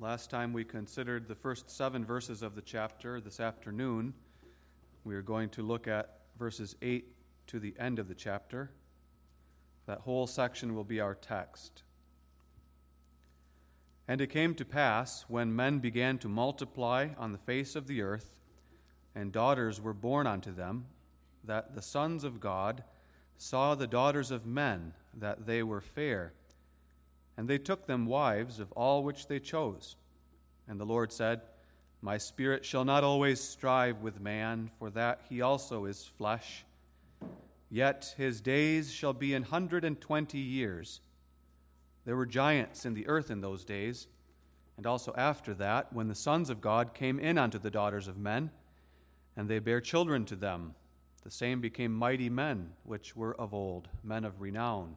Last time we considered the first seven verses of the chapter. This afternoon, we are going to look at verses 8 to the end of the chapter. That whole section will be our text. And it came to pass, when men began to multiply on the face of the earth, and daughters were born unto them, that the sons of God saw the daughters of men, that they were fair and they took them wives of all which they chose. And the Lord said, My spirit shall not always strive with man, for that he also is flesh. Yet his days shall be an hundred and twenty years. There were giants in the earth in those days, and also after that, when the sons of God came in unto the daughters of men, and they bare children to them. The same became mighty men, which were of old, men of renown.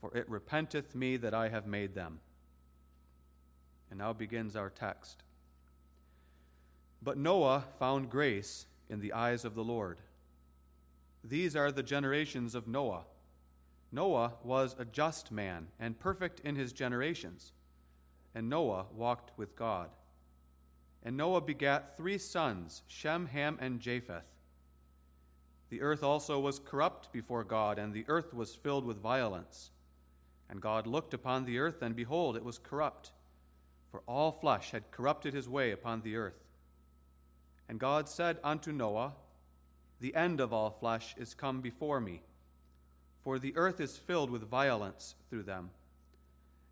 for it repenteth me that I have made them. And now begins our text. But Noah found grace in the eyes of the Lord. These are the generations of Noah. Noah was a just man and perfect in his generations, and Noah walked with God. And Noah begat three sons, Shem, Ham, and Japheth. The earth also was corrupt before God, and the earth was filled with violence. And God looked upon the earth, and behold, it was corrupt, for all flesh had corrupted his way upon the earth. And God said unto Noah, The end of all flesh is come before me, for the earth is filled with violence through them.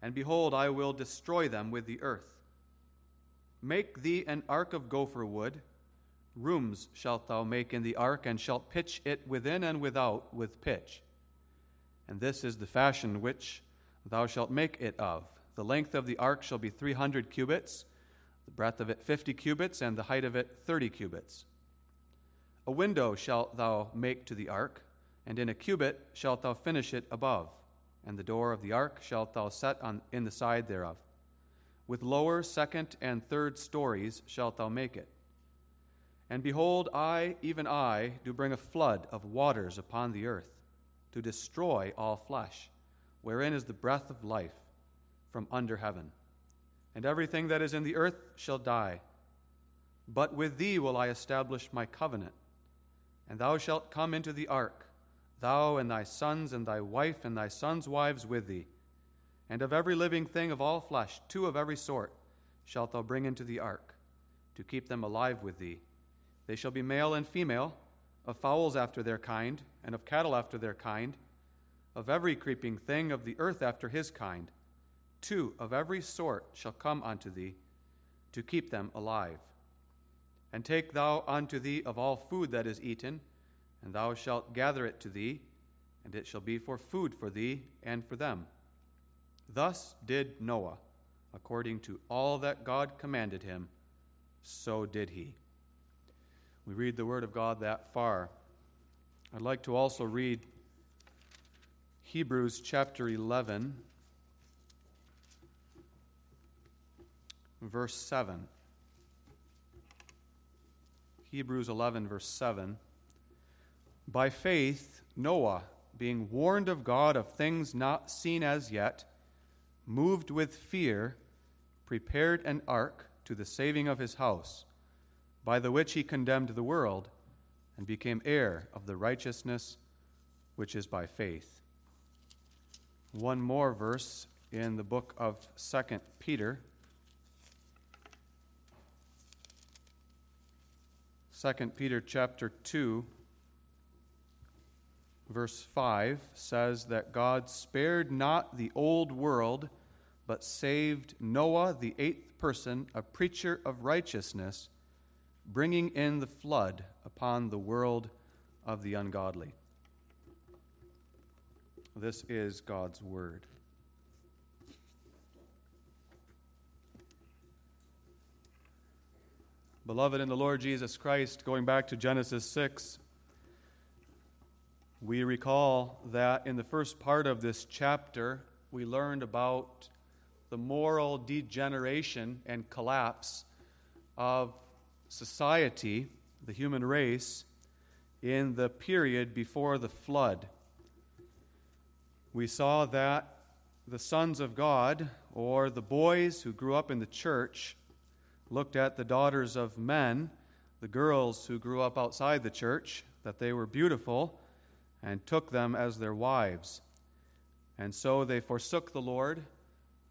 And behold, I will destroy them with the earth. Make thee an ark of gopher wood. Rooms shalt thou make in the ark, and shalt pitch it within and without with pitch. And this is the fashion which thou shalt make it of. The length of the ark shall be three hundred cubits, the breadth of it fifty cubits, and the height of it thirty cubits. A window shalt thou make to the ark, and in a cubit shalt thou finish it above, and the door of the ark shalt thou set on in the side thereof. With lower, second, and third stories shalt thou make it. And behold, I, even I, do bring a flood of waters upon the earth to destroy all flesh, wherein is the breath of life from under heaven. And everything that is in the earth shall die. But with thee will I establish my covenant. And thou shalt come into the ark, thou and thy sons and thy wife and thy sons' wives with thee. And of every living thing of all flesh, two of every sort, shalt thou bring into the ark, to keep them alive with thee. They shall be male and female of fowls after their kind, and of cattle after their kind, of every creeping thing of the earth after his kind. Two of every sort shall come unto thee, to keep them alive. And take thou unto thee of all food that is eaten, and thou shalt gather it to thee, and it shall be for food for thee and for them. Thus did Noah, according to all that God commanded him, so did he. We read the Word of God that far. I'd like to also read Hebrews chapter 11, verse 7. Hebrews 11, verse 7. By faith, Noah, being warned of God of things not seen as yet, moved with fear, prepared an ark to the saving of his house by the which he condemned the world and became heir of the righteousness which is by faith. One more verse in the book of 2 Peter. 2 Peter chapter 2 verse 5 says that God spared not the old world but saved Noah the eighth person a preacher of righteousness bringing in the flood upon the world of the ungodly. This is God's word. Beloved in the Lord Jesus Christ, going back to Genesis 6, we recall that in the first part of this chapter, we learned about the moral degeneration and collapse of society, the human race, in the period before the flood. We saw that the sons of God, or the boys who grew up in the church, looked at the daughters of men, the girls who grew up outside the church, that they were beautiful, and took them as their wives. And so they forsook the Lord,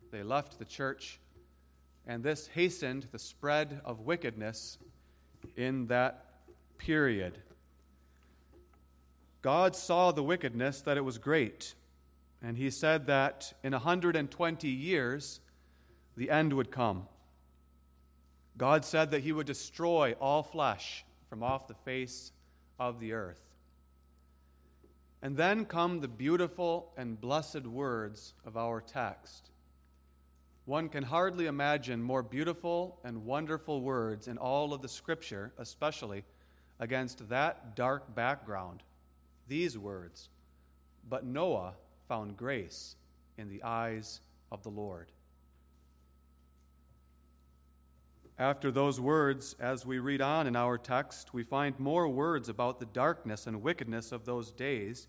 they left the church, and this hastened the spread of wickedness in that period. God saw the wickedness that it was great, and he said that in 120 years the end would come. God said that he would destroy all flesh from off the face of the earth. And then come the beautiful and blessed words of our text. One can hardly imagine more beautiful and wonderful words in all of the scripture, especially against that dark background. These words, but Noah found grace in the eyes of the Lord. After those words, as we read on in our text, we find more words about the darkness and wickedness of those days.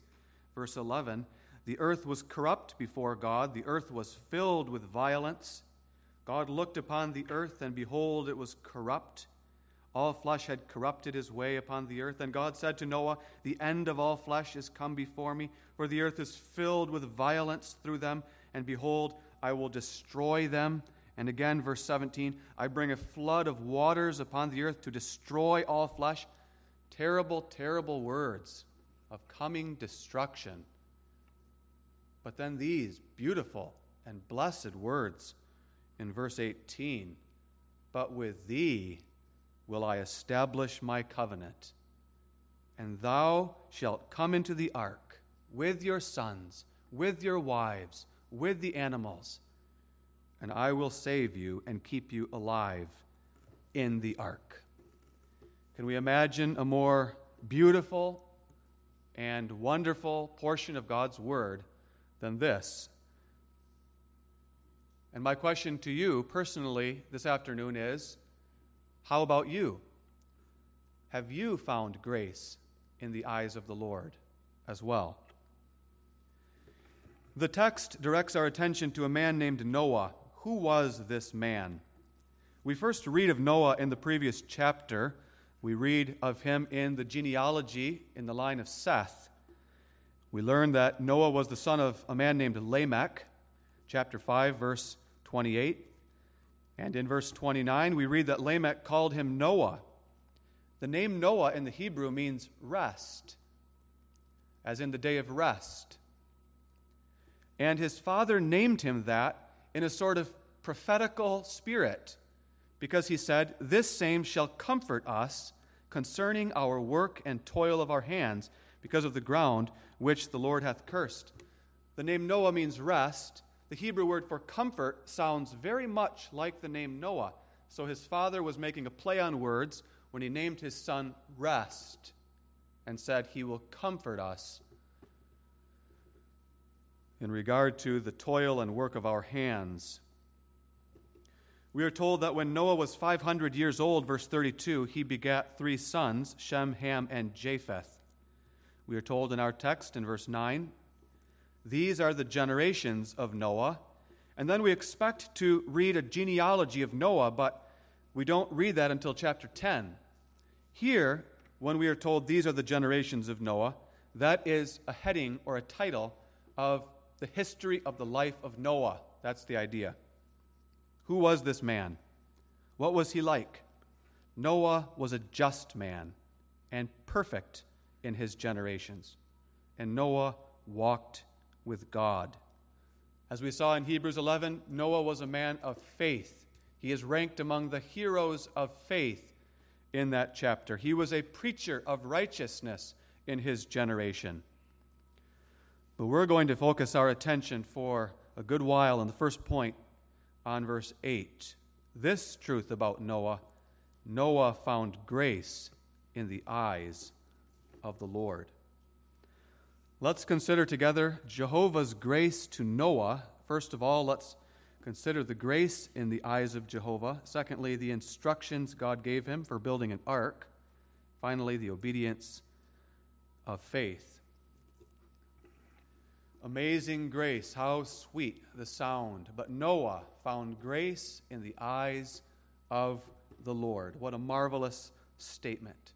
Verse 11 The earth was corrupt before God, the earth was filled with violence. God looked upon the earth, and behold, it was corrupt. All flesh had corrupted his way upon the earth. And God said to Noah, The end of all flesh is come before me, for the earth is filled with violence through them. And behold, I will destroy them. And again, verse 17 I bring a flood of waters upon the earth to destroy all flesh. Terrible, terrible words of coming destruction. But then these beautiful and blessed words in verse 18 But with thee will I establish my covenant, and thou shalt come into the ark with your sons, with your wives, with the animals and I will save you and keep you alive in the ark. Can we imagine a more beautiful and wonderful portion of God's Word than this? And my question to you personally this afternoon is how about you? Have you found grace in the eyes of the Lord as well? The text directs our attention to a man named Noah who was this man? We first read of Noah in the previous chapter. We read of him in the genealogy in the line of Seth. We learn that Noah was the son of a man named Lamech, chapter 5, verse 28. And in verse 29, we read that Lamech called him Noah. The name Noah in the Hebrew means rest, as in the day of rest. And his father named him that in a sort of prophetical spirit, because he said, This same shall comfort us concerning our work and toil of our hands, because of the ground which the Lord hath cursed. The name Noah means rest. The Hebrew word for comfort sounds very much like the name Noah. So his father was making a play on words when he named his son Rest and said, He will comfort us in regard to the toil and work of our hands. We are told that when Noah was 500 years old, verse 32, he begat three sons, Shem, Ham, and Japheth. We are told in our text in verse 9, these are the generations of Noah. And then we expect to read a genealogy of Noah, but we don't read that until chapter 10. Here, when we are told these are the generations of Noah, that is a heading or a title of the history of the life of Noah. That's the idea. Who was this man? What was he like? Noah was a just man and perfect in his generations. And Noah walked with God. As we saw in Hebrews 11, Noah was a man of faith. He is ranked among the heroes of faith in that chapter. He was a preacher of righteousness in his generation. But we're going to focus our attention for a good while on the first point on verse 8. This truth about Noah Noah found grace in the eyes of the Lord. Let's consider together Jehovah's grace to Noah. First of all, let's consider the grace in the eyes of Jehovah. Secondly, the instructions God gave him for building an ark. Finally, the obedience of faith. Amazing grace, how sweet the sound. But Noah found grace in the eyes of the Lord. What a marvelous statement.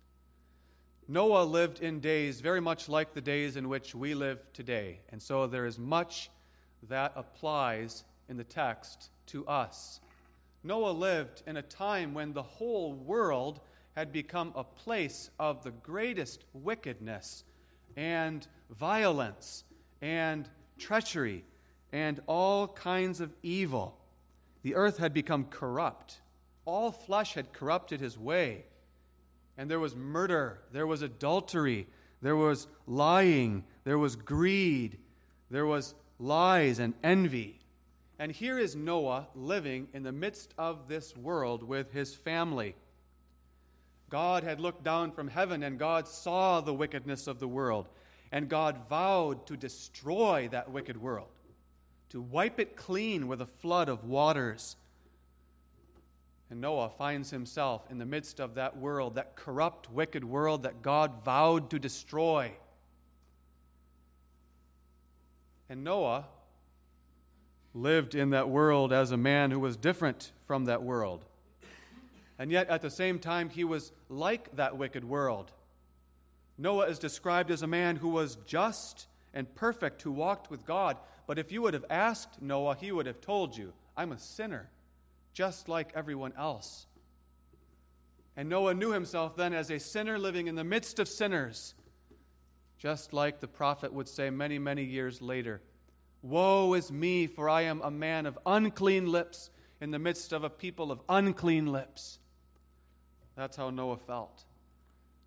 Noah lived in days very much like the days in which we live today. And so there is much that applies in the text to us. Noah lived in a time when the whole world had become a place of the greatest wickedness and violence and treachery and all kinds of evil. The earth had become corrupt. All flesh had corrupted his way. And there was murder, there was adultery, there was lying, there was greed, there was lies and envy. And here is Noah living in the midst of this world with his family. God had looked down from heaven and God saw the wickedness of the world. And God vowed to destroy that wicked world, to wipe it clean with a flood of waters. And Noah finds himself in the midst of that world, that corrupt, wicked world that God vowed to destroy. And Noah lived in that world as a man who was different from that world. And yet, at the same time, he was like that wicked world. Noah is described as a man who was just and perfect, who walked with God. But if you would have asked Noah, he would have told you, I'm a sinner, just like everyone else. And Noah knew himself then as a sinner living in the midst of sinners, just like the prophet would say many, many years later Woe is me, for I am a man of unclean lips in the midst of a people of unclean lips. That's how Noah felt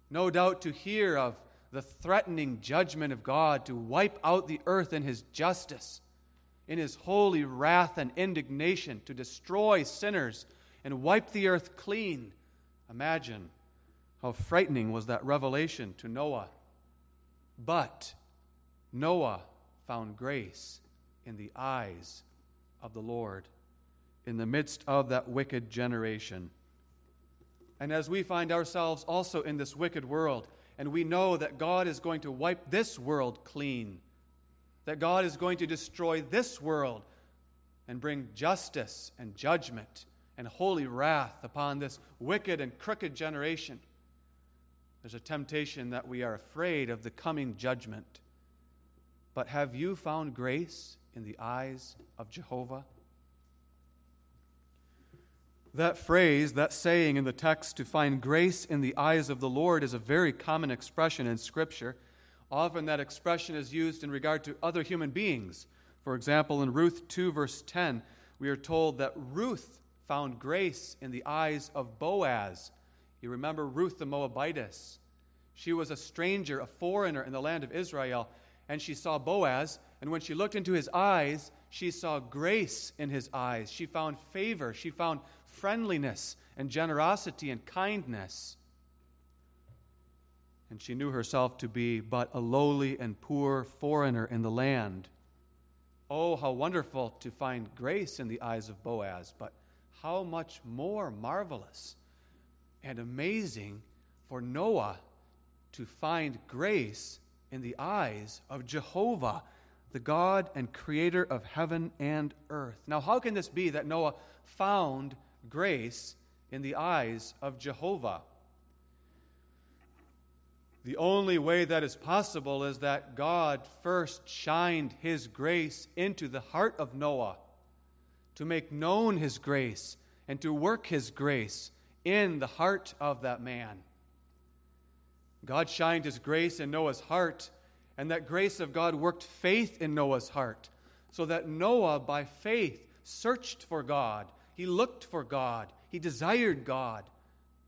no doubt to hear of the threatening judgment of God to wipe out the earth in his justice, in his holy wrath and indignation to destroy sinners and wipe the earth clean. Imagine how frightening was that revelation to Noah. But Noah found grace in the eyes of the Lord in the midst of that wicked generation. And as we find ourselves also in this wicked world, and we know that God is going to wipe this world clean, that God is going to destroy this world and bring justice and judgment and holy wrath upon this wicked and crooked generation, there's a temptation that we are afraid of the coming judgment. But have you found grace in the eyes of Jehovah? That phrase, that saying in the text, to find grace in the eyes of the Lord, is a very common expression in Scripture. Often that expression is used in regard to other human beings. For example, in Ruth 2, verse 10, we are told that Ruth found grace in the eyes of Boaz. You remember Ruth the Moabitess. She was a stranger, a foreigner in the land of Israel, and she saw Boaz, and when she looked into his eyes, she saw grace in his eyes. She found favor. She found friendliness and generosity and kindness. And she knew herself to be but a lowly and poor foreigner in the land. Oh, how wonderful to find grace in the eyes of Boaz, but how much more marvelous and amazing for Noah to find grace in the eyes of Jehovah, the God and creator of heaven and earth. Now, how can this be that Noah found grace in the eyes of Jehovah. The only way that is possible is that God first shined his grace into the heart of Noah to make known his grace and to work his grace in the heart of that man. God shined his grace in Noah's heart, and that grace of God worked faith in Noah's heart, so that Noah, by faith, searched for God. He looked for God, he desired God,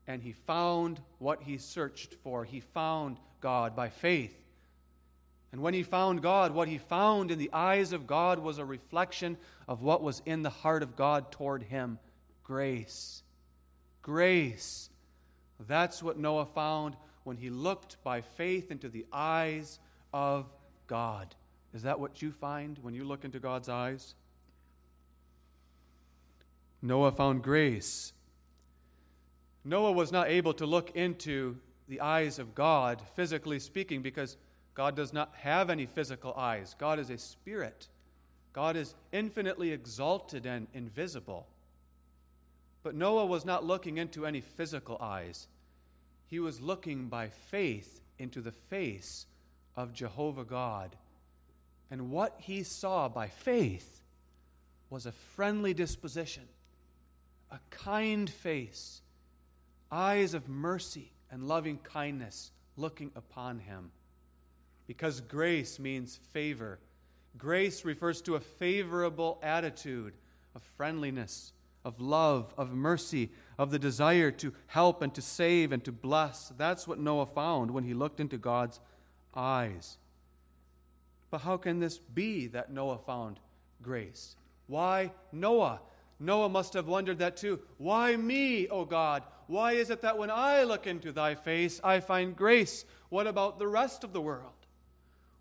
and he found what he searched for. He found God by faith. And when he found God, what he found in the eyes of God was a reflection of what was in the heart of God toward him grace. Grace. That's what Noah found when he looked by faith into the eyes of God. Is that what you find when you look into God's eyes? Noah found grace. Noah was not able to look into the eyes of God, physically speaking, because God does not have any physical eyes. God is a spirit. God is infinitely exalted and invisible. But Noah was not looking into any physical eyes. He was looking by faith into the face of Jehovah God. And what he saw by faith was a friendly disposition, a kind face, eyes of mercy and loving kindness looking upon him. Because grace means favor. Grace refers to a favorable attitude of friendliness, of love, of mercy, of the desire to help and to save and to bless. That's what Noah found when he looked into God's eyes. But how can this be that Noah found grace? Why Noah? Noah must have wondered that too. Why me, O God? Why is it that when I look into thy face, I find grace? What about the rest of the world?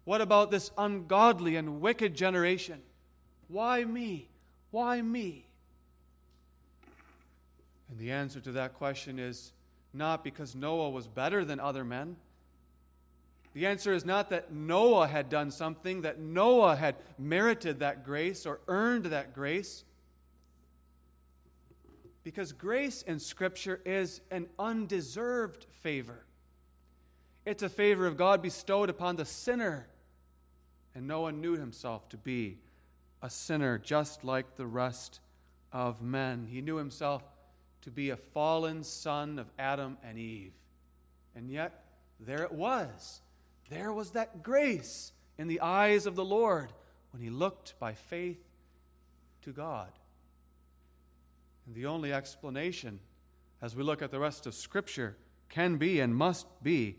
What about this ungodly and wicked generation? Why me? Why me? And the answer to that question is not because Noah was better than other men. The answer is not that Noah had done something, that Noah had merited that grace or earned that grace. Because grace in Scripture is an undeserved favor. It's a favor of God bestowed upon the sinner. And Noah knew himself to be a sinner just like the rest of men. He knew himself to be a fallen son of Adam and Eve. And yet, there it was. There was that grace in the eyes of the Lord when he looked by faith to God. And the only explanation, as we look at the rest of Scripture, can be and must be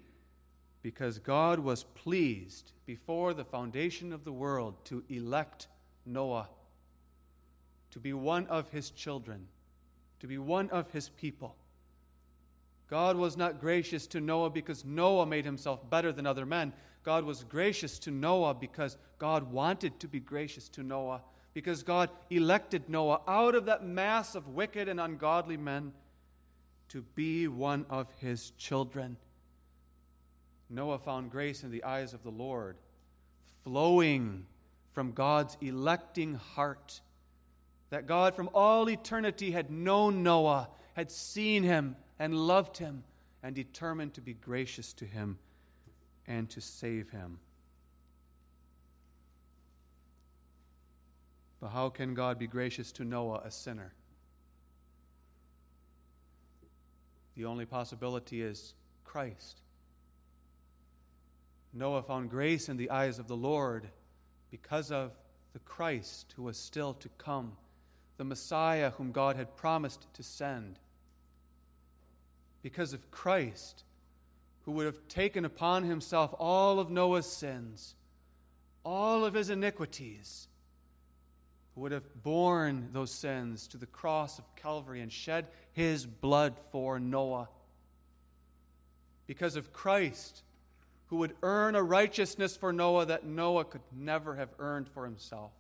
because God was pleased before the foundation of the world to elect Noah to be one of his children to be one of his people. God was not gracious to Noah because Noah made himself better than other men. God was gracious to Noah because God wanted to be gracious to Noah, because God elected Noah out of that mass of wicked and ungodly men to be one of his children. Noah found grace in the eyes of the Lord, flowing from God's electing heart that God from all eternity had known Noah, had seen him, and loved him, and determined to be gracious to him and to save him. But how can God be gracious to Noah, a sinner? The only possibility is Christ. Noah found grace in the eyes of the Lord because of the Christ who was still to come the Messiah whom God had promised to send. Because of Christ, who would have taken upon himself all of Noah's sins, all of his iniquities, who would have borne those sins to the cross of Calvary and shed his blood for Noah. Because of Christ, who would earn a righteousness for Noah that Noah could never have earned for himself.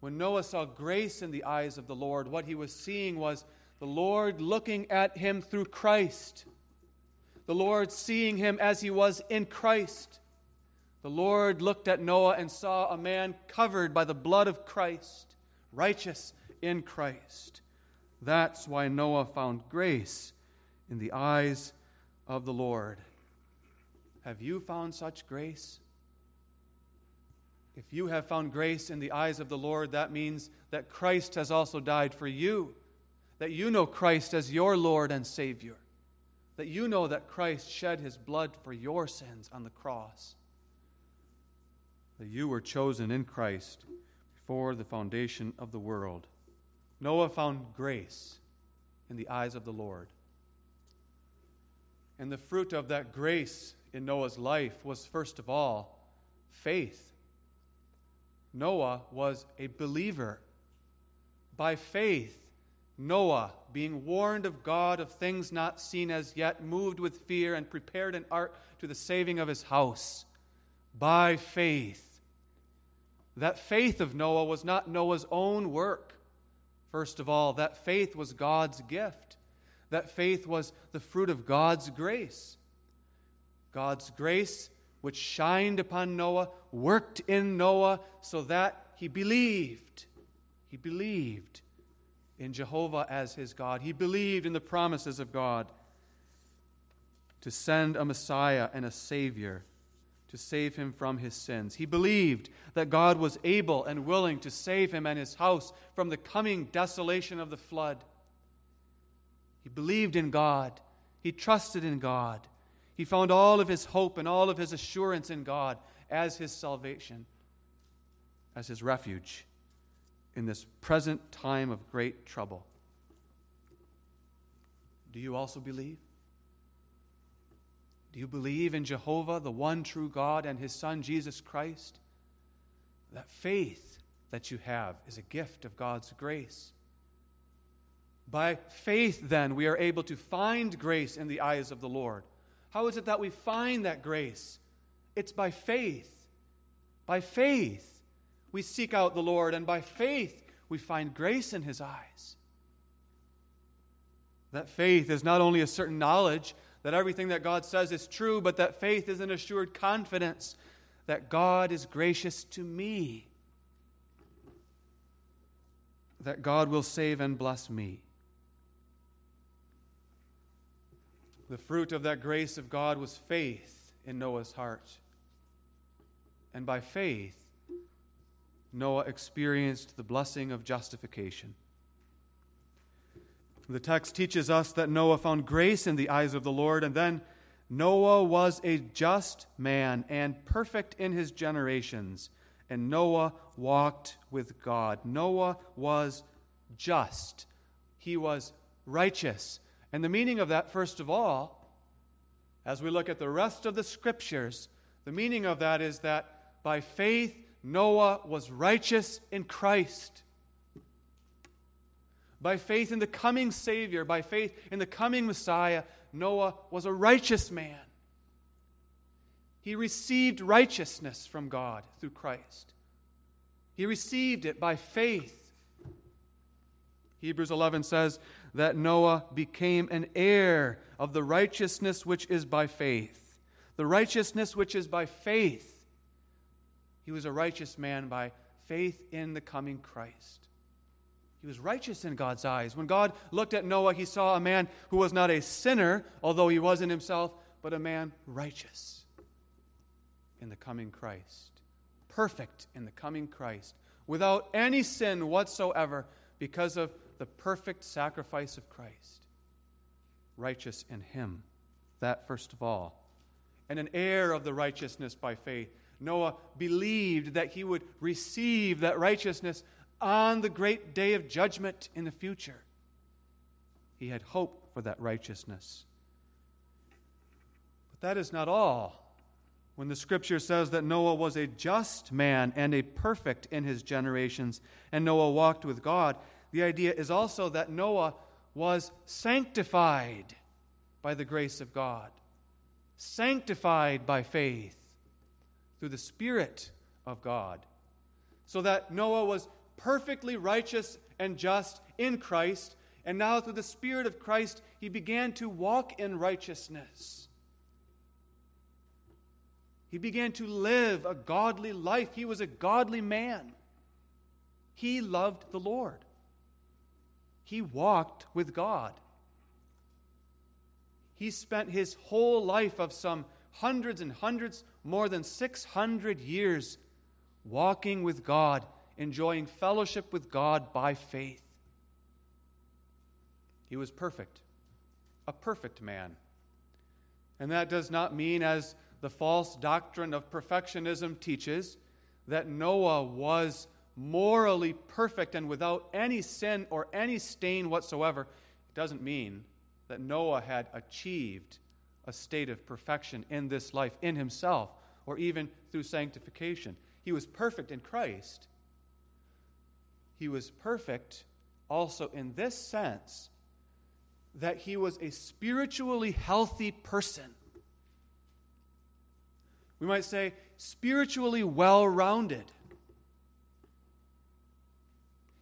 When Noah saw grace in the eyes of the Lord, what he was seeing was the Lord looking at him through Christ. The Lord seeing him as he was in Christ. The Lord looked at Noah and saw a man covered by the blood of Christ, righteous in Christ. That's why Noah found grace in the eyes of the Lord. Have you found such grace? If you have found grace in the eyes of the Lord, that means that Christ has also died for you, that you know Christ as your Lord and Savior, that you know that Christ shed his blood for your sins on the cross, that you were chosen in Christ before the foundation of the world. Noah found grace in the eyes of the Lord. And the fruit of that grace in Noah's life was, first of all, faith Noah was a believer. By faith, Noah, being warned of God of things not seen as yet, moved with fear and prepared an ark to the saving of his house by faith. That faith of Noah was not Noah's own work. First of all, that faith was God's gift. That faith was the fruit of God's grace. God's grace, which shined upon Noah, worked in Noah so that he believed. He believed in Jehovah as his God. He believed in the promises of God to send a Messiah and a Savior to save him from his sins. He believed that God was able and willing to save him and his house from the coming desolation of the flood. He believed in God. He trusted in God. He found all of his hope and all of his assurance in God as his salvation, as his refuge in this present time of great trouble. Do you also believe? Do you believe in Jehovah, the one true God, and his Son, Jesus Christ? That faith that you have is a gift of God's grace. By faith, then, we are able to find grace in the eyes of the Lord. How is it that we find that grace? It's by faith. By faith we seek out the Lord, and by faith we find grace in His eyes. That faith is not only a certain knowledge that everything that God says is true, but that faith is an assured confidence that God is gracious to me, that God will save and bless me. The fruit of that grace of God was faith in Noah's heart. And by faith, Noah experienced the blessing of justification. The text teaches us that Noah found grace in the eyes of the Lord, and then Noah was a just man and perfect in his generations, and Noah walked with God. Noah was just, he was righteous. And the meaning of that, first of all, as we look at the rest of the scriptures, the meaning of that is that by faith Noah was righteous in Christ. By faith in the coming Savior, by faith in the coming Messiah, Noah was a righteous man. He received righteousness from God through Christ. He received it by faith. Hebrews 11 says that Noah became an heir of the righteousness which is by faith. The righteousness which is by faith he was a righteous man by faith in the coming Christ. He was righteous in God's eyes. When God looked at Noah, he saw a man who was not a sinner, although he was in himself, but a man righteous in the coming Christ. Perfect in the coming Christ, without any sin whatsoever, because of the perfect sacrifice of Christ. Righteous in him. That, first of all. And an heir of the righteousness by faith Noah believed that he would receive that righteousness on the great day of judgment in the future. He had hope for that righteousness. But that is not all. When the scripture says that Noah was a just man and a perfect in his generations, and Noah walked with God, the idea is also that Noah was sanctified by the grace of God, sanctified by faith through the Spirit of God, so that Noah was perfectly righteous and just in Christ, and now through the Spirit of Christ, he began to walk in righteousness. He began to live a godly life. He was a godly man. He loved the Lord. He walked with God. He spent his whole life of some hundreds and hundreds, more than 600 years walking with God, enjoying fellowship with God by faith. He was perfect, a perfect man. And that does not mean, as the false doctrine of perfectionism teaches, that Noah was morally perfect and without any sin or any stain whatsoever. It doesn't mean that Noah had achieved a state of perfection in this life, in himself, or even through sanctification. He was perfect in Christ. He was perfect also in this sense that he was a spiritually healthy person. We might say spiritually well rounded.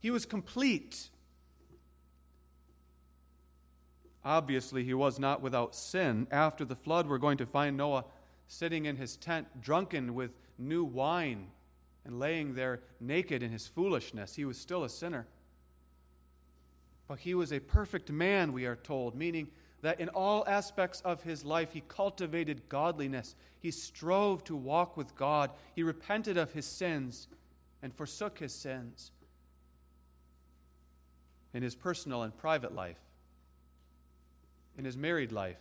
He was complete. Obviously, he was not without sin. After the flood, we're going to find Noah sitting in his tent, drunken with new wine, and laying there naked in his foolishness. He was still a sinner. But he was a perfect man, we are told, meaning that in all aspects of his life he cultivated godliness. He strove to walk with God. He repented of his sins and forsook his sins in his personal and private life, in his married life,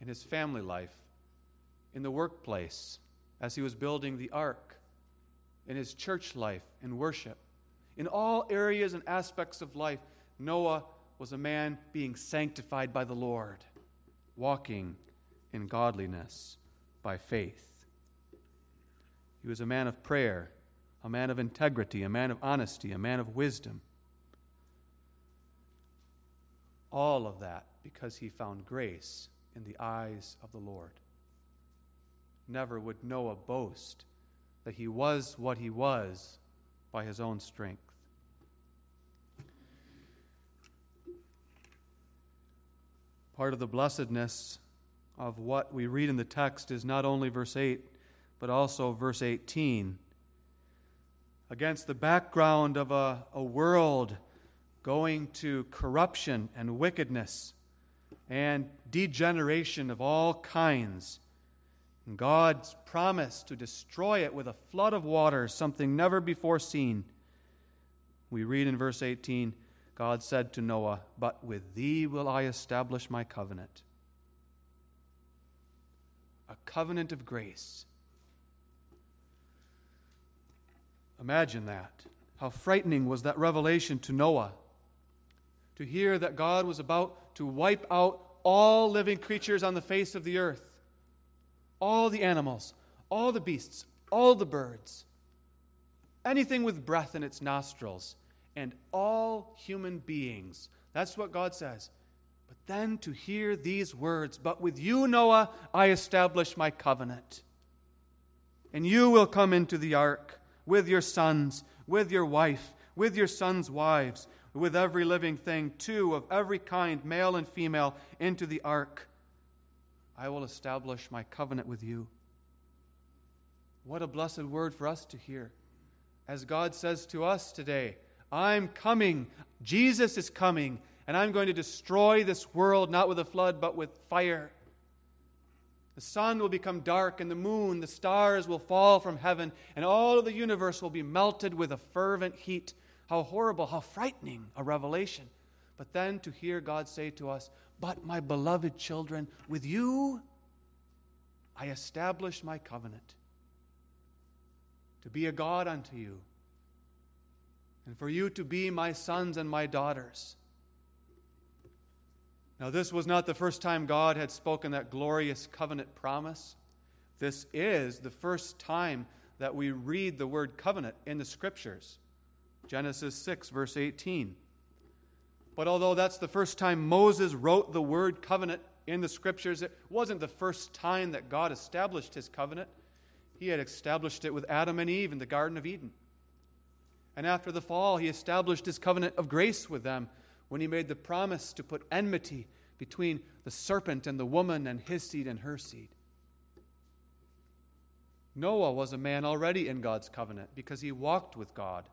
in his family life, in the workplace, as he was building the ark, in his church life, in worship. In all areas and aspects of life, Noah was a man being sanctified by the Lord, walking in godliness by faith. He was a man of prayer, a man of integrity, a man of honesty, a man of wisdom. All of that because he found grace in the eyes of the Lord. Never would Noah boast that he was what he was by his own strength. Part of the blessedness of what we read in the text is not only verse 8, but also verse 18. Against the background of a, a world going to corruption and wickedness and degeneration of all kinds, God's promise to destroy it with a flood of water, something never before seen. We read in verse 18 God said to Noah, But with thee will I establish my covenant. A covenant of grace. Imagine that. How frightening was that revelation to Noah to hear that God was about to wipe out all living creatures on the face of the earth all the animals, all the beasts, all the birds, anything with breath in its nostrils, and all human beings. That's what God says. But then to hear these words, But with you, Noah, I establish my covenant. And you will come into the ark with your sons, with your wife, with your sons' wives, with every living thing, two of every kind, male and female, into the ark. I will establish my covenant with you. What a blessed word for us to hear. As God says to us today, I'm coming. Jesus is coming, and I'm going to destroy this world not with a flood, but with fire. The sun will become dark, and the moon, the stars will fall from heaven, and all of the universe will be melted with a fervent heat. How horrible, how frightening a revelation. But then to hear God say to us, But my beloved children, with you I establish my covenant to be a God unto you, and for you to be my sons and my daughters. Now, this was not the first time God had spoken that glorious covenant promise. This is the first time that we read the word covenant in the scriptures. Genesis 6, verse 18. But although that's the first time Moses wrote the word covenant in the scriptures, it wasn't the first time that God established his covenant. He had established it with Adam and Eve in the Garden of Eden. And after the fall, he established his covenant of grace with them when he made the promise to put enmity between the serpent and the woman and his seed and her seed. Noah was a man already in God's covenant because he walked with God.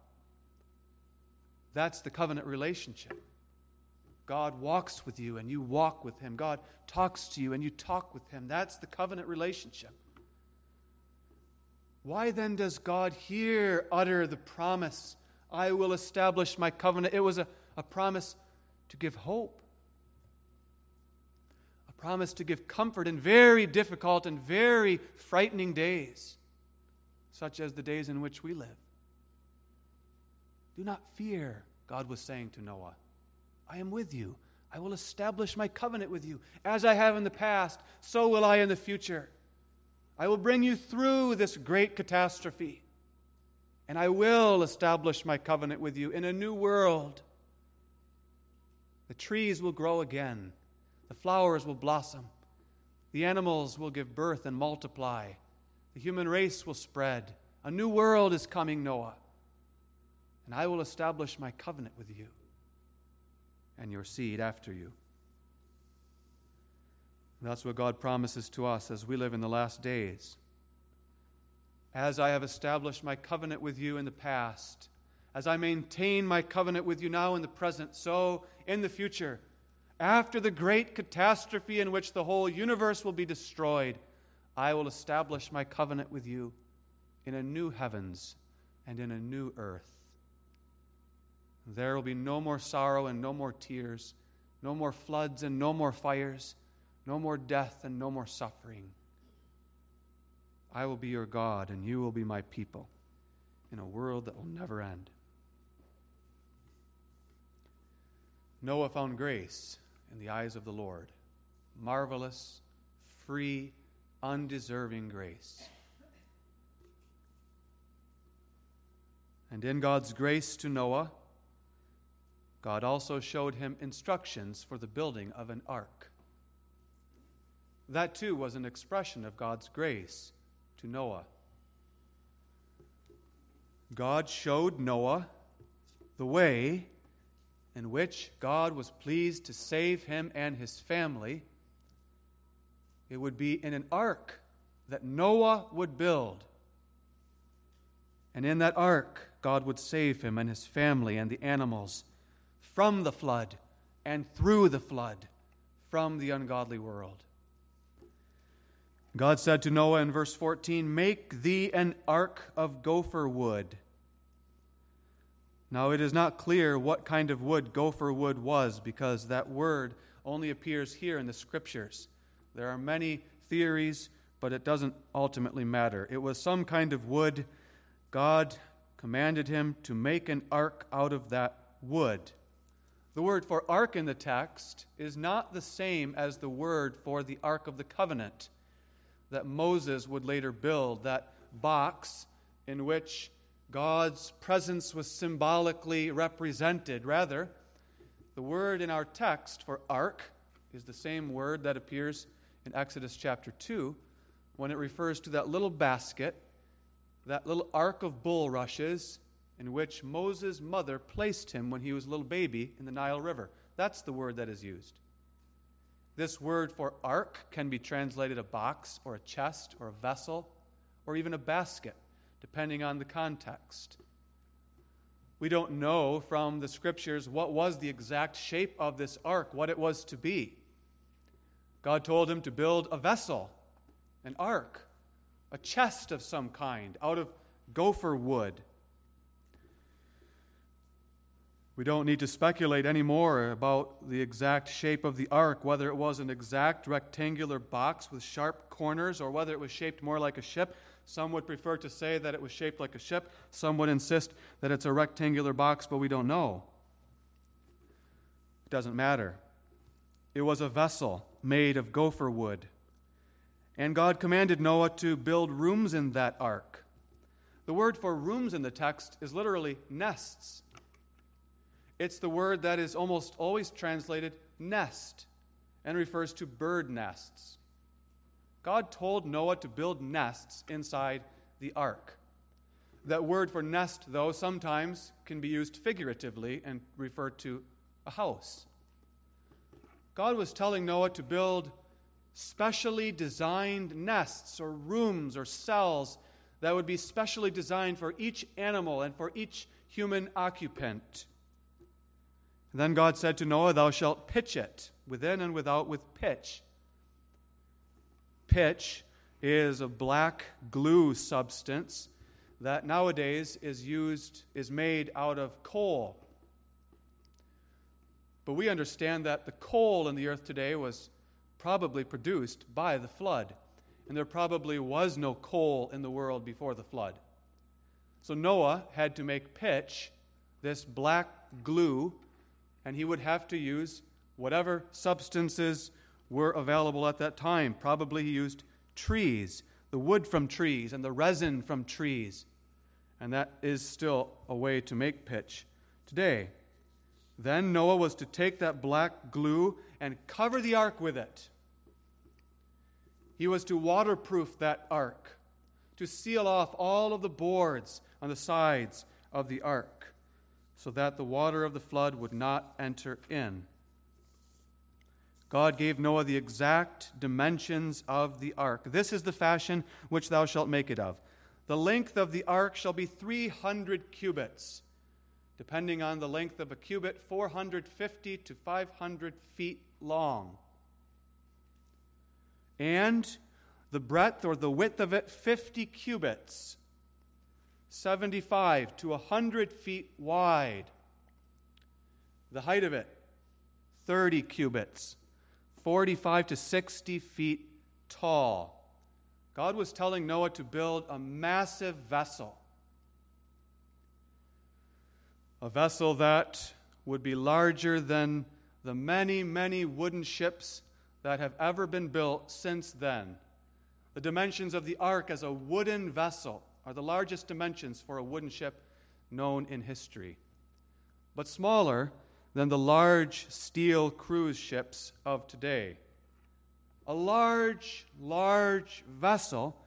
That's the covenant relationship. God walks with you and you walk with him. God talks to you and you talk with him. That's the covenant relationship. Why then does God here utter the promise, I will establish my covenant? It was a, a promise to give hope, a promise to give comfort in very difficult and very frightening days, such as the days in which we live. Do not fear, God was saying to Noah. I am with you. I will establish my covenant with you. As I have in the past, so will I in the future. I will bring you through this great catastrophe. And I will establish my covenant with you in a new world, The trees will grow again, the flowers will blossom, the animals will give birth and multiply, the human race will spread. A new world is coming, Noah. And I will establish my covenant with you and your seed after you. That's what God promises to us as we live in the last days. As I have established my covenant with you in the past, as I maintain my covenant with you now in the present, so in the future, after the great catastrophe in which the whole universe will be destroyed, I will establish my covenant with you in a new heavens and in a new earth. There will be no more sorrow and no more tears, no more floods and no more fires no more death and no more suffering. I will be your God, and you will be my people in a world that will never end. Noah found grace in the eyes of the Lord marvelous, free, undeserving grace. And in God's grace to Noah, God also showed him instructions for the building of an ark. That too was an expression of God's grace to Noah. God showed Noah the way in which God was pleased to save him and his family. It would be in an ark that Noah would build. And in that ark, God would save him and his family and the animals from the flood and through the flood from the ungodly world. God said to Noah in verse 14, Make thee an ark of gopher wood. Now, it is not clear what kind of wood gopher wood was because that word only appears here in the scriptures. There are many theories, but it doesn't ultimately matter. It was some kind of wood. God commanded him to make an ark out of that wood. The word for ark in the text is not the same as the word for the ark of the covenant that Moses would later build, that box in which God's presence was symbolically represented. Rather, the word in our text for ark is the same word that appears in Exodus chapter 2 when it refers to that little basket, that little ark of bulrushes in which Moses' mother placed him when he was a little baby in the Nile River. That's the word that is used. This word for ark can be translated a box or a chest or a vessel or even a basket, depending on the context. We don't know from the scriptures what was the exact shape of this ark, what it was to be. God told him to build a vessel, an ark, a chest of some kind out of gopher wood. We don't need to speculate anymore about the exact shape of the ark, whether it was an exact rectangular box with sharp corners or whether it was shaped more like a ship. Some would prefer to say that it was shaped like a ship. Some would insist that it's a rectangular box, but we don't know. It doesn't matter. It was a vessel made of gopher wood. And God commanded Noah to build rooms in that ark. The word for rooms in the text is literally nests. It's the word that is almost always translated nest and refers to bird nests. God told Noah to build nests inside the ark. That word for nest, though, sometimes can be used figuratively and refer to a house. God was telling Noah to build specially designed nests or rooms or cells that would be specially designed for each animal and for each human occupant. Then God said to Noah, Thou shalt pitch it within and without with pitch. Pitch is a black glue substance that nowadays is used, is made out of coal. But we understand that the coal in the earth today was probably produced by the flood. And there probably was no coal in the world before the flood. So Noah had to make pitch, this black glue and he would have to use whatever substances were available at that time. Probably he used trees, the wood from trees, and the resin from trees. And that is still a way to make pitch today. Then Noah was to take that black glue and cover the ark with it. He was to waterproof that ark, to seal off all of the boards on the sides of the ark, so that the water of the flood would not enter in. God gave Noah the exact dimensions of the ark. This is the fashion which thou shalt make it of. The length of the ark shall be 300 cubits depending on the length of a cubit, 450 to 500 feet long. And the breadth or the width of it, 50 cubits, 75 to 100 feet wide. The height of it, 30 cubits, 45 to 60 feet tall. God was telling Noah to build a massive vessel a vessel that would be larger than the many, many wooden ships that have ever been built since then. The dimensions of the ark as a wooden vessel are the largest dimensions for a wooden ship known in history, but smaller than the large steel cruise ships of today. A large, large vessel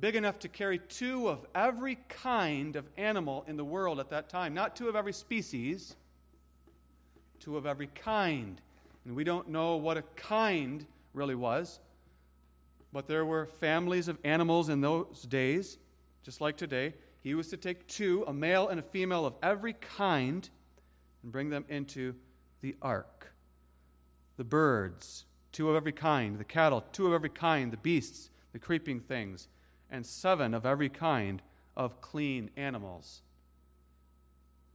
big enough to carry two of every kind of animal in the world at that time. Not two of every species, two of every kind. And we don't know what a kind really was, but there were families of animals in those days, just like today. He was to take two, a male and a female of every kind, and bring them into the ark. The birds, two of every kind, the cattle, two of every kind, the beasts, the creeping things and seven of every kind of clean animals.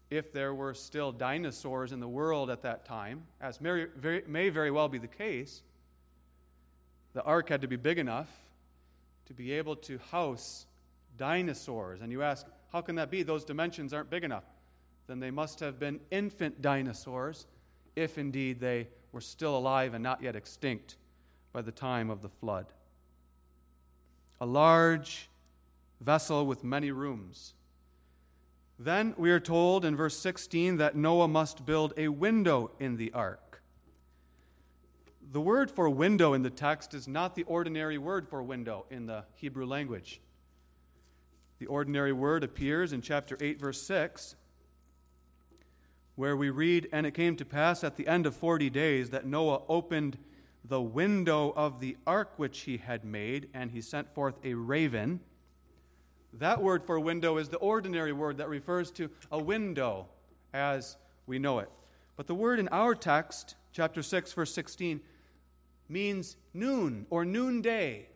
If there were still dinosaurs in the world at that time, as may very, may very well be the case, the ark had to be big enough to be able to house dinosaurs. And you ask, how can that be? Those dimensions aren't big enough. Then they must have been infant dinosaurs, if indeed they were still alive and not yet extinct by the time of the flood a large vessel with many rooms. Then we are told in verse 16 that Noah must build a window in the ark. The word for window in the text is not the ordinary word for window in the Hebrew language. The ordinary word appears in chapter 8, verse 6, where we read, And it came to pass at the end of 40 days that Noah opened the window of the ark which he had made, and he sent forth a raven. That word for window is the ordinary word that refers to a window as we know it. But the word in our text, chapter 6, verse 16, means noon or noonday.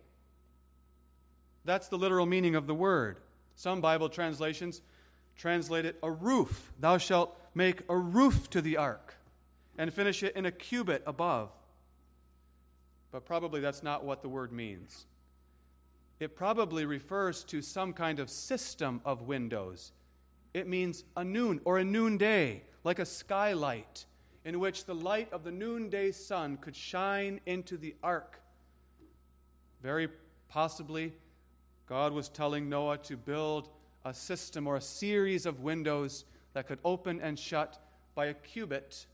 That's the literal meaning of the word. Some Bible translations translate it a roof. Thou shalt make a roof to the ark and finish it in a cubit above but probably that's not what the word means. It probably refers to some kind of system of windows. It means a noon or a noonday, like a skylight, in which the light of the noonday sun could shine into the ark. Very possibly, God was telling Noah to build a system or a series of windows that could open and shut by a cubit,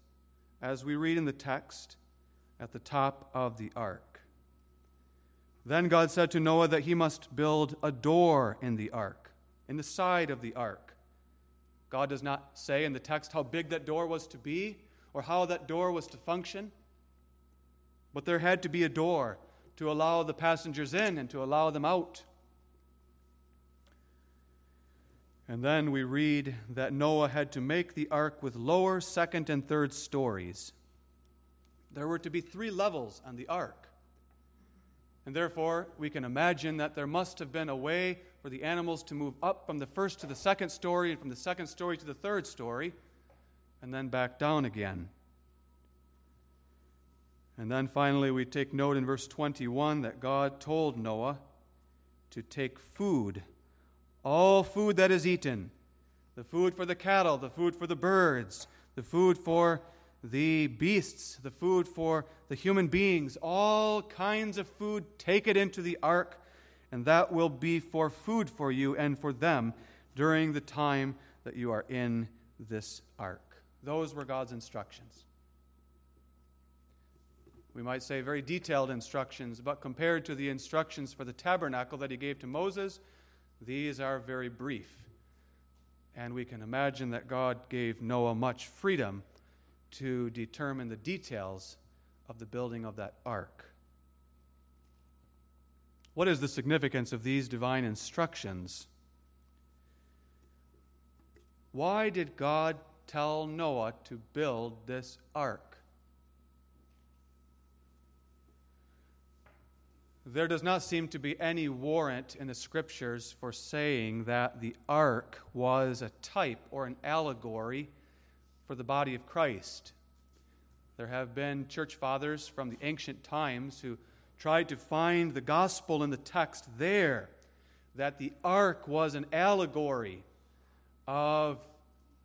as we read in the text at the top of the ark. Then God said to Noah that he must build a door in the ark, in the side of the ark. God does not say in the text how big that door was to be or how that door was to function, but there had to be a door to allow the passengers in and to allow them out. And then we read that Noah had to make the ark with lower, second, and third stories there were to be three levels on the ark. And therefore, we can imagine that there must have been a way for the animals to move up from the first to the second story and from the second story to the third story, and then back down again. And then finally, we take note in verse 21 that God told Noah to take food, all food that is eaten, the food for the cattle, the food for the birds, the food for the beasts, the food for the human beings, all kinds of food, take it into the ark, and that will be for food for you and for them during the time that you are in this ark. Those were God's instructions. We might say very detailed instructions, but compared to the instructions for the tabernacle that he gave to Moses, these are very brief. And we can imagine that God gave Noah much freedom to determine the details of the building of that ark. What is the significance of these divine instructions? Why did God tell Noah to build this ark? There does not seem to be any warrant in the scriptures for saying that the ark was a type or an allegory for the body of Christ. There have been church fathers from the ancient times who tried to find the gospel in the text there that the ark was an allegory of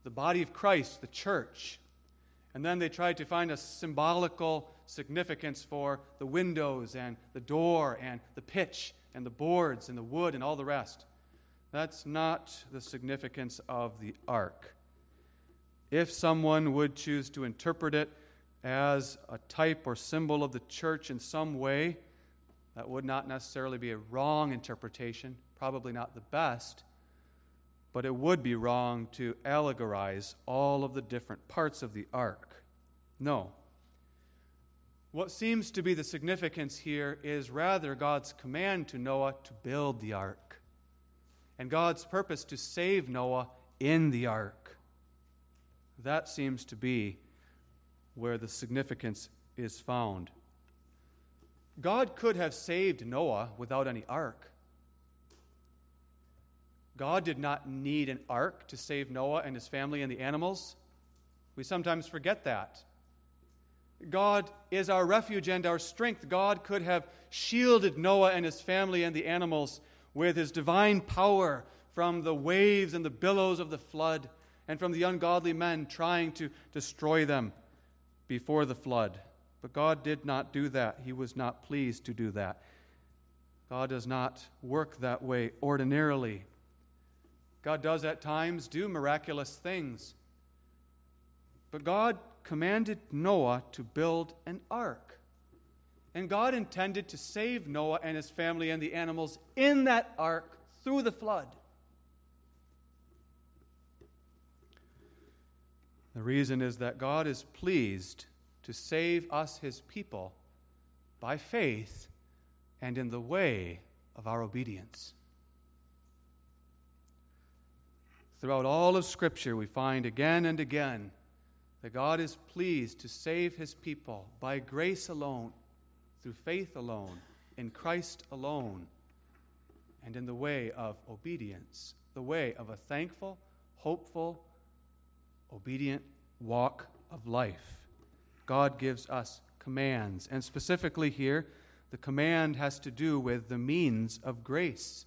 the body of Christ, the church. And then they tried to find a symbolical significance for the windows and the door and the pitch and the boards and the wood and all the rest. That's not the significance of the ark. If someone would choose to interpret it as a type or symbol of the church in some way, that would not necessarily be a wrong interpretation, probably not the best, but it would be wrong to allegorize all of the different parts of the ark. No. What seems to be the significance here is rather God's command to Noah to build the ark, and God's purpose to save Noah in the ark. That seems to be where the significance is found. God could have saved Noah without any ark. God did not need an ark to save Noah and his family and the animals. We sometimes forget that. God is our refuge and our strength. God could have shielded Noah and his family and the animals with his divine power from the waves and the billows of the flood and from the ungodly men trying to destroy them before the flood. But God did not do that. He was not pleased to do that. God does not work that way ordinarily. God does at times do miraculous things. But God commanded Noah to build an ark. And God intended to save Noah and his family and the animals in that ark through the flood. The reason is that God is pleased to save us, his people, by faith and in the way of our obedience. Throughout all of Scripture, we find again and again that God is pleased to save his people by grace alone, through faith alone, in Christ alone, and in the way of obedience, the way of a thankful, hopeful, obedient walk of life. God gives us commands, and specifically here, the command has to do with the means of grace,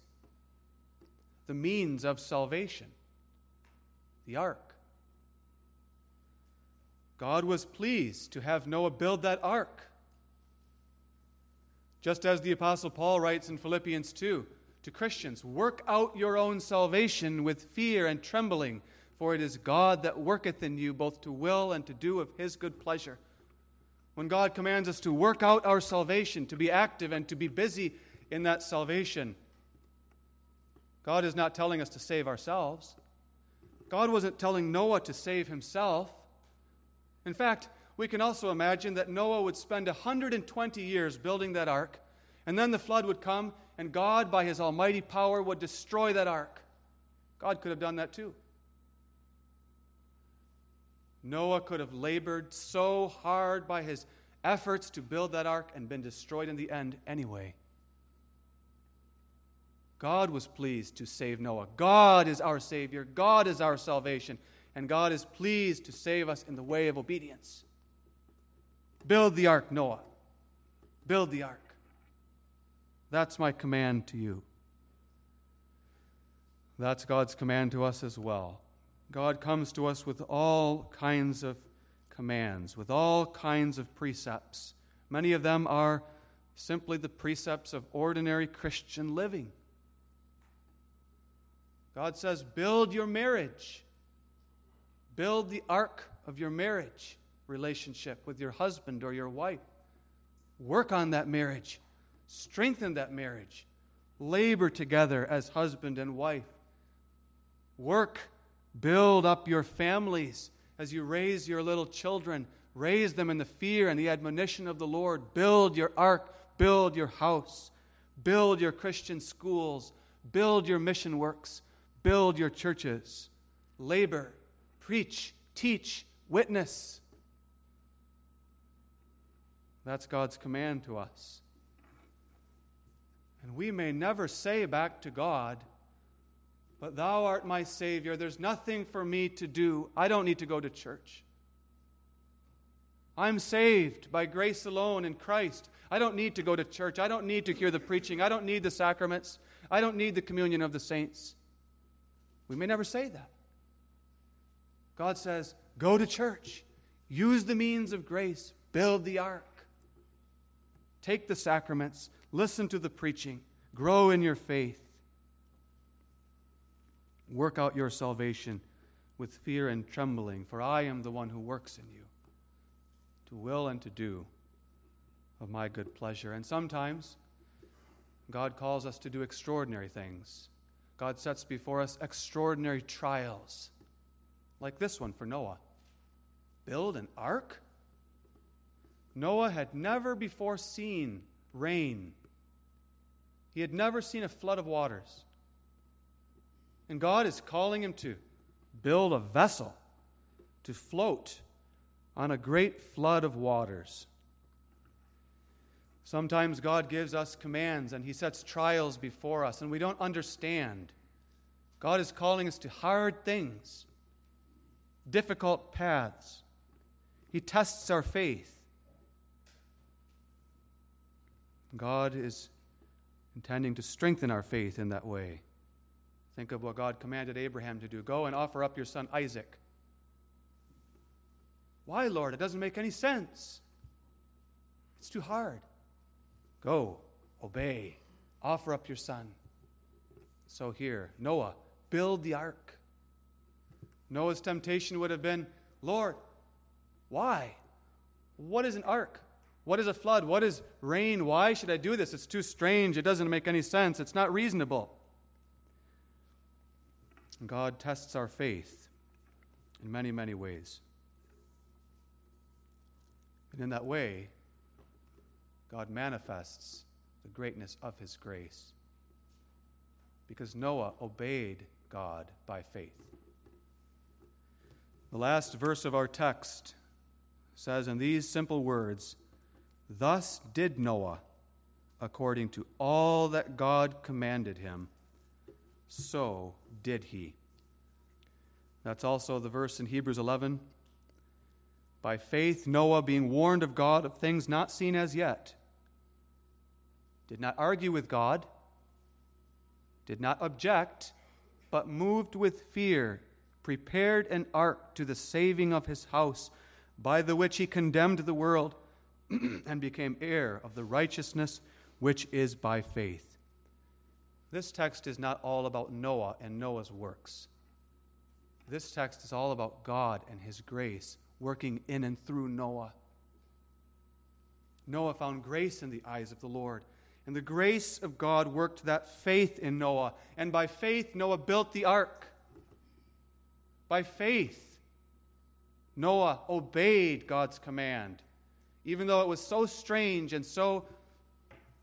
the means of salvation the ark. God was pleased to have Noah build that ark. Just as the Apostle Paul writes in Philippians 2 to Christians work out your own salvation with fear and trembling, for it is God that worketh in you both to will and to do of his good pleasure. When God commands us to work out our salvation, to be active and to be busy in that salvation, God is not telling us to save ourselves. God wasn't telling Noah to save himself. In fact, we can also imagine that Noah would spend 120 years building that ark, and then the flood would come, and God, by his almighty power, would destroy that ark. God could have done that too. Noah could have labored so hard by his efforts to build that ark and been destroyed in the end anyway. God was pleased to save Noah. God is our Savior. God is our salvation. And God is pleased to save us in the way of obedience. Build the ark, Noah. Build the ark. That's my command to you. That's God's command to us as well. God comes to us with all kinds of commands, with all kinds of precepts. Many of them are simply the precepts of ordinary Christian living. God says, build your marriage. Build the ark of your marriage relationship with your husband or your wife. Work on that marriage, strengthen that marriage, labor together as husband and wife. Work, build up your families as you raise your little children. Raise them in the fear and the admonition of the Lord. Build your ark, build your house, build your Christian schools, build your mission works, build your churches. Labor, preach, teach, witness. That's God's command to us. And we may never say back to God, But thou art my Savior. There's nothing for me to do. I don't need to go to church. I'm saved by grace alone in Christ. I don't need to go to church. I don't need to hear the preaching. I don't need the sacraments. I don't need the communion of the saints. We may never say that. God says, Go to church, use the means of grace, build the ark. Take the sacraments, listen to the preaching, grow in your faith. Work out your salvation with fear and trembling, for I am the one who works in you, to will and to do of my good pleasure. And sometimes God calls us to do extraordinary things. God sets before us extraordinary trials, like this one for Noah build an ark? Noah had never before seen rain, he had never seen a flood of waters. And God is calling him to build a vessel to float on a great flood of waters. Sometimes God gives us commands and He sets trials before us, and we don't understand. God is calling us to hard things, difficult paths. He tests our faith. God is intending to strengthen our faith in that way. Think of what God commanded Abraham to do go and offer up your son Isaac. Why, Lord? It doesn't make any sense. It's too hard. Go, obey, offer up your son. So here, Noah, build the ark. Noah's temptation would have been Lord, why? What is an ark? What is a flood? What is rain? Why should I do this? It's too strange. It doesn't make any sense. It's not reasonable. God tests our faith in many, many ways. And in that way, God manifests the greatness of his grace. Because Noah obeyed God by faith. The last verse of our text says in these simple words Thus did Noah, according to all that God commanded him, so did he. That's also the verse in Hebrews 11. By faith, Noah, being warned of God of things not seen as yet, did not argue with God, did not object, but moved with fear, prepared an ark to the saving of his house, by the which he condemned the world and became heir of the righteousness which is by faith. This text is not all about Noah and Noah's works. This text is all about God and his grace working in and through Noah. Noah found grace in the eyes of the Lord. And the grace of God worked that faith in Noah. And by faith, Noah built the ark. By faith, Noah obeyed God's command even though it was so strange and so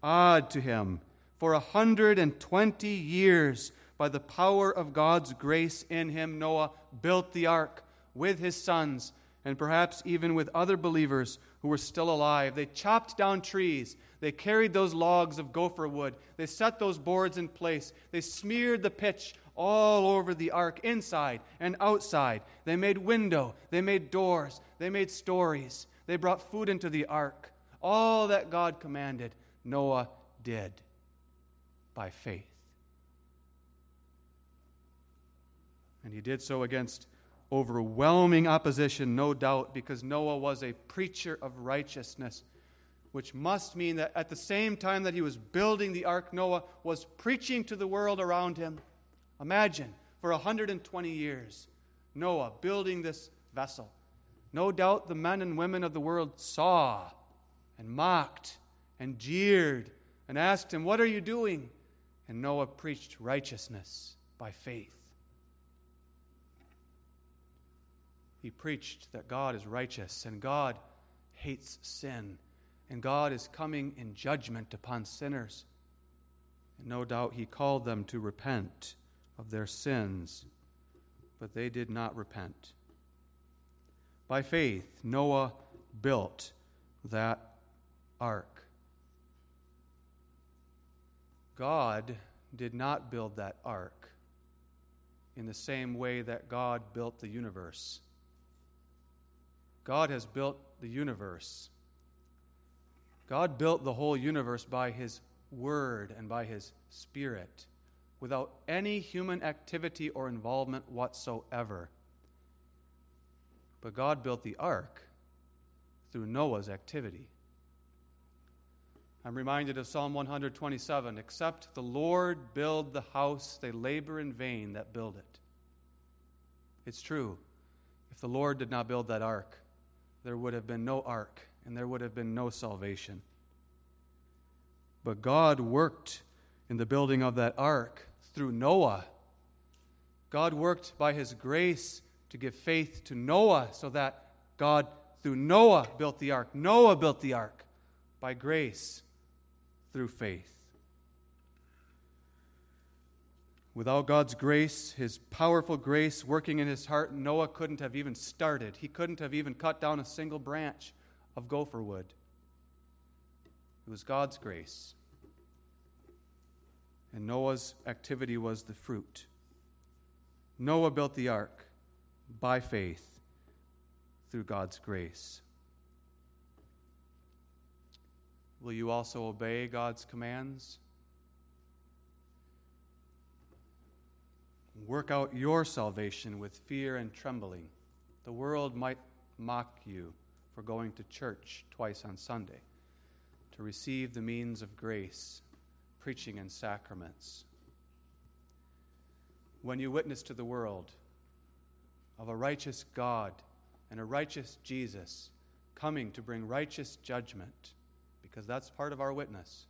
odd to him. For a 120 years, by the power of God's grace in him, Noah built the ark with his sons and perhaps even with other believers who were still alive. They chopped down trees. They carried those logs of gopher wood. They set those boards in place. They smeared the pitch all over the ark, inside and outside. They made window. They made doors. They made stories. They brought food into the ark. All that God commanded, Noah did by faith. And he did so against overwhelming opposition, no doubt, because Noah was a preacher of righteousness, which must mean that at the same time that he was building the ark, Noah was preaching to the world around him. Imagine, for 120 years, Noah building this vessel. No doubt the men and women of the world saw and mocked and jeered and asked him, What are you doing? And Noah preached righteousness by faith. He preached that God is righteous and God hates sin and God is coming in judgment upon sinners. And no doubt he called them to repent of their sins, but they did not repent. By faith, Noah built that ark. God did not build that ark in the same way that God built the universe. God has built the universe. God built the whole universe by His Word and by His Spirit without any human activity or involvement whatsoever. But God built the ark through Noah's activity. I'm reminded of Psalm 127 Except the Lord build the house, they labor in vain that build it. It's true. If the Lord did not build that ark, there would have been no ark and there would have been no salvation. But God worked in the building of that ark through Noah. God worked by his grace to give faith to Noah so that God, through Noah, built the ark. Noah built the ark by grace through faith. Without God's grace, His powerful grace working in his heart, Noah couldn't have even started. He couldn't have even cut down a single branch of gopher wood. It was God's grace. And Noah's activity was the fruit. Noah built the ark by faith through God's grace. Will you also obey God's commands? Work out your salvation with fear and trembling. The world might mock you for going to church twice on Sunday, to receive the means of grace, preaching and sacraments. When you witness to the world of a righteous God and a righteous Jesus coming to bring righteous judgment, because that's part of our witness.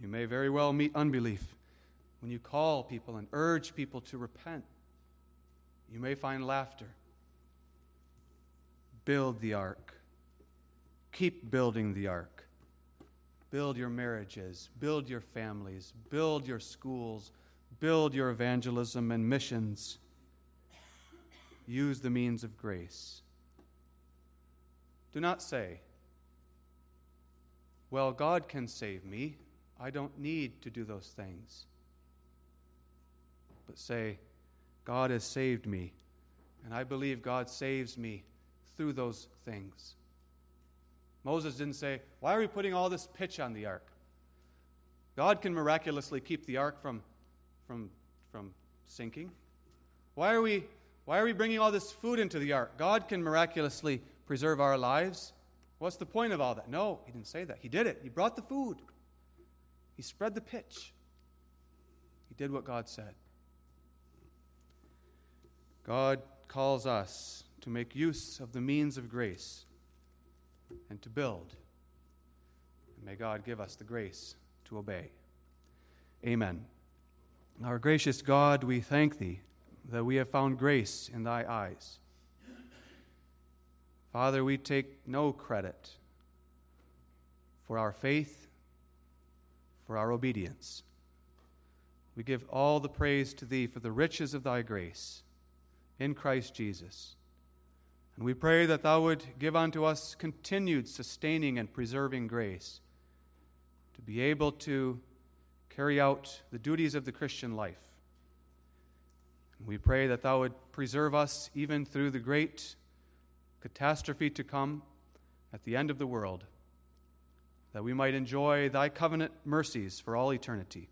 You may very well meet unbelief when you call people and urge people to repent. You may find laughter. Build the ark. Keep building the ark. Build your marriages, build your families, build your schools, build your evangelism and missions. Use the means of grace. Do not say, well, God can save me. I don't need to do those things. But say, God has saved me, and I believe God saves me through those things. Moses didn't say, Why are we putting all this pitch on the ark? God can miraculously keep the ark from, from, from sinking. Why are, we, why are we bringing all this food into the ark? God can miraculously preserve our lives. What's the point of all that? No, he didn't say that. He did it. He brought the food, he spread the pitch. He did what God said. God calls us to make use of the means of grace and to build. And may God give us the grace to obey. Amen. Our gracious God, we thank Thee that we have found grace in Thy eyes. Father, we take no credit for our faith, for our obedience. We give all the praise to Thee for the riches of Thy grace in Christ Jesus. And we pray that Thou would give unto us continued sustaining and preserving grace to be able to carry out the duties of the Christian life. And we pray that Thou would preserve us even through the great catastrophe to come at the end of the world, that we might enjoy thy covenant mercies for all eternity.